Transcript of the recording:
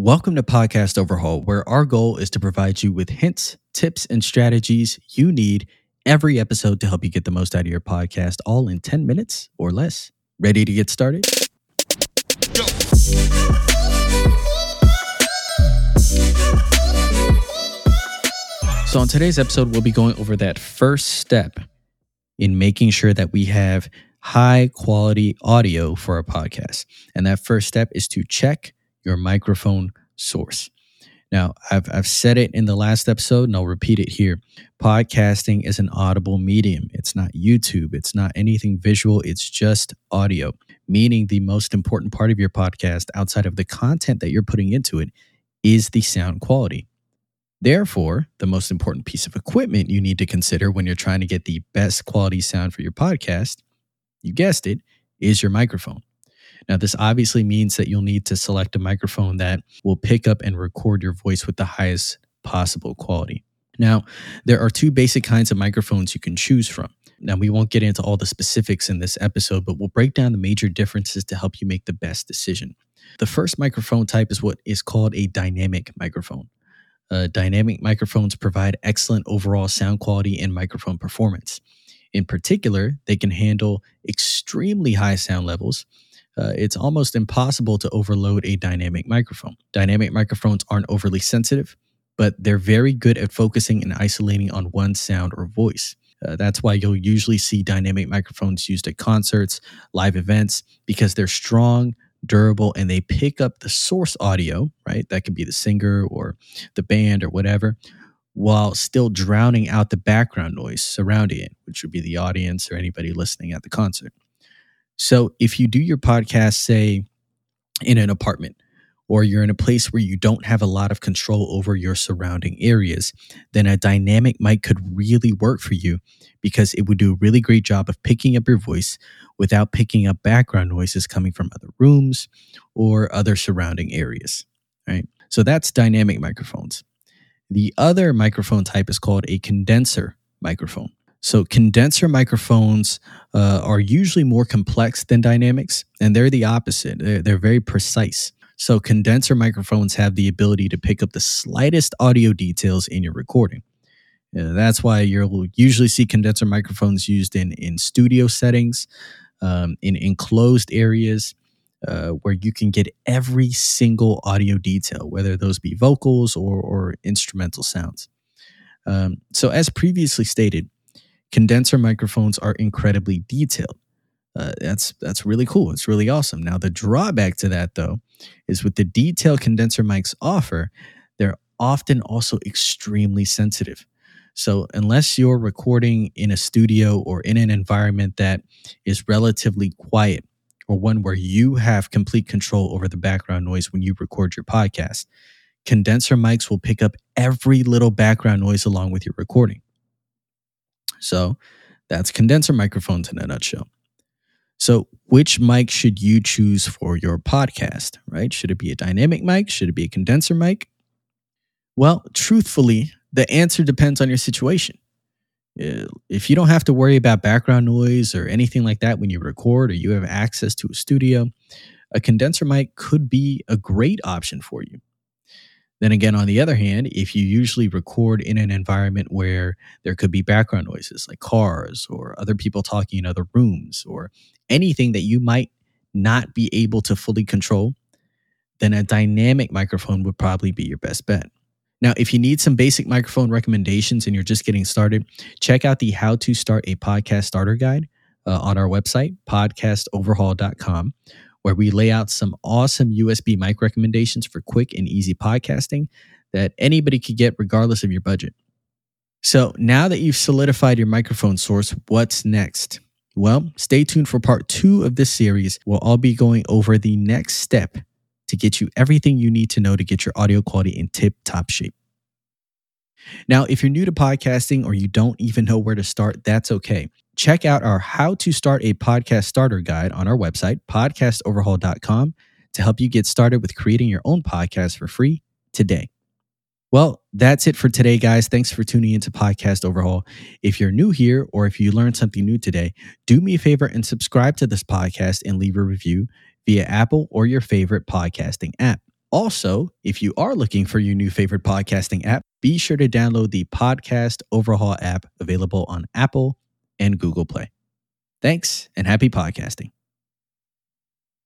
Welcome to Podcast Overhaul, where our goal is to provide you with hints, tips, and strategies you need every episode to help you get the most out of your podcast, all in 10 minutes or less. Ready to get started? So, on today's episode, we'll be going over that first step in making sure that we have high quality audio for our podcast. And that first step is to check your microphone source. Now, I've, I've said it in the last episode and I'll repeat it here. Podcasting is an audible medium. It's not YouTube, it's not anything visual, it's just audio, meaning the most important part of your podcast outside of the content that you're putting into it is the sound quality. Therefore, the most important piece of equipment you need to consider when you're trying to get the best quality sound for your podcast, you guessed it, is your microphone. Now, this obviously means that you'll need to select a microphone that will pick up and record your voice with the highest possible quality. Now, there are two basic kinds of microphones you can choose from. Now, we won't get into all the specifics in this episode, but we'll break down the major differences to help you make the best decision. The first microphone type is what is called a dynamic microphone. Uh, dynamic microphones provide excellent overall sound quality and microphone performance. In particular, they can handle extremely high sound levels uh, it's almost impossible to overload a dynamic microphone. Dynamic microphones aren't overly sensitive, but they're very good at focusing and isolating on one sound or voice. Uh, that's why you'll usually see dynamic microphones used at concerts, live events, because they're strong, durable, and they pick up the source audio, right? That could be the singer or the band or whatever, while still drowning out the background noise surrounding it, which would be the audience or anybody listening at the concert. So if you do your podcast, say in an apartment, or you're in a place where you don't have a lot of control over your surrounding areas, then a dynamic mic could really work for you because it would do a really great job of picking up your voice without picking up background noises coming from other rooms or other surrounding areas. Right. So that's dynamic microphones. The other microphone type is called a condenser microphone. So condenser microphones uh, are usually more complex than dynamics, and they're the opposite. They're, they're very precise. So condenser microphones have the ability to pick up the slightest audio details in your recording. Uh, that's why you'll usually see condenser microphones used in in studio settings, um, in enclosed areas. Uh, where you can get every single audio detail, whether those be vocals or, or instrumental sounds. Um, so, as previously stated, condenser microphones are incredibly detailed. Uh, that's that's really cool. It's really awesome. Now the drawback to that though is with the detail condenser mics offer, they're often also extremely sensitive. So unless you're recording in a studio or in an environment that is relatively quiet or one where you have complete control over the background noise when you record your podcast, condenser mics will pick up every little background noise along with your recording. So that's condenser microphones in a nutshell. So, which mic should you choose for your podcast, right? Should it be a dynamic mic? Should it be a condenser mic? Well, truthfully, the answer depends on your situation. Uh, if you don't have to worry about background noise or anything like that when you record or you have access to a studio, a condenser mic could be a great option for you. Then again, on the other hand, if you usually record in an environment where there could be background noises like cars or other people talking in other rooms or anything that you might not be able to fully control, then a dynamic microphone would probably be your best bet. Now, if you need some basic microphone recommendations and you're just getting started, check out the How to Start a Podcast Starter Guide uh, on our website, podcastoverhaul.com where we lay out some awesome USB mic recommendations for quick and easy podcasting that anybody could get regardless of your budget. So now that you've solidified your microphone source, what's next? Well, stay tuned for part two of this series. We'll all be going over the next step to get you everything you need to know to get your audio quality in tip top shape. Now, if you're new to podcasting or you don't even know where to start, that's okay check out our How to Start a Podcast Starter Guide on our website, podcastoverhaul.com, to help you get started with creating your own podcast for free today. Well, that's it for today, guys. Thanks for tuning into Podcast Overhaul. If you're new here or if you learned something new today, do me a favor and subscribe to this podcast and leave a review via Apple or your favorite podcasting app. Also, if you are looking for your new favorite podcasting app, be sure to download the Podcast Overhaul app available on Apple and Google Play. Thanks and happy podcasting.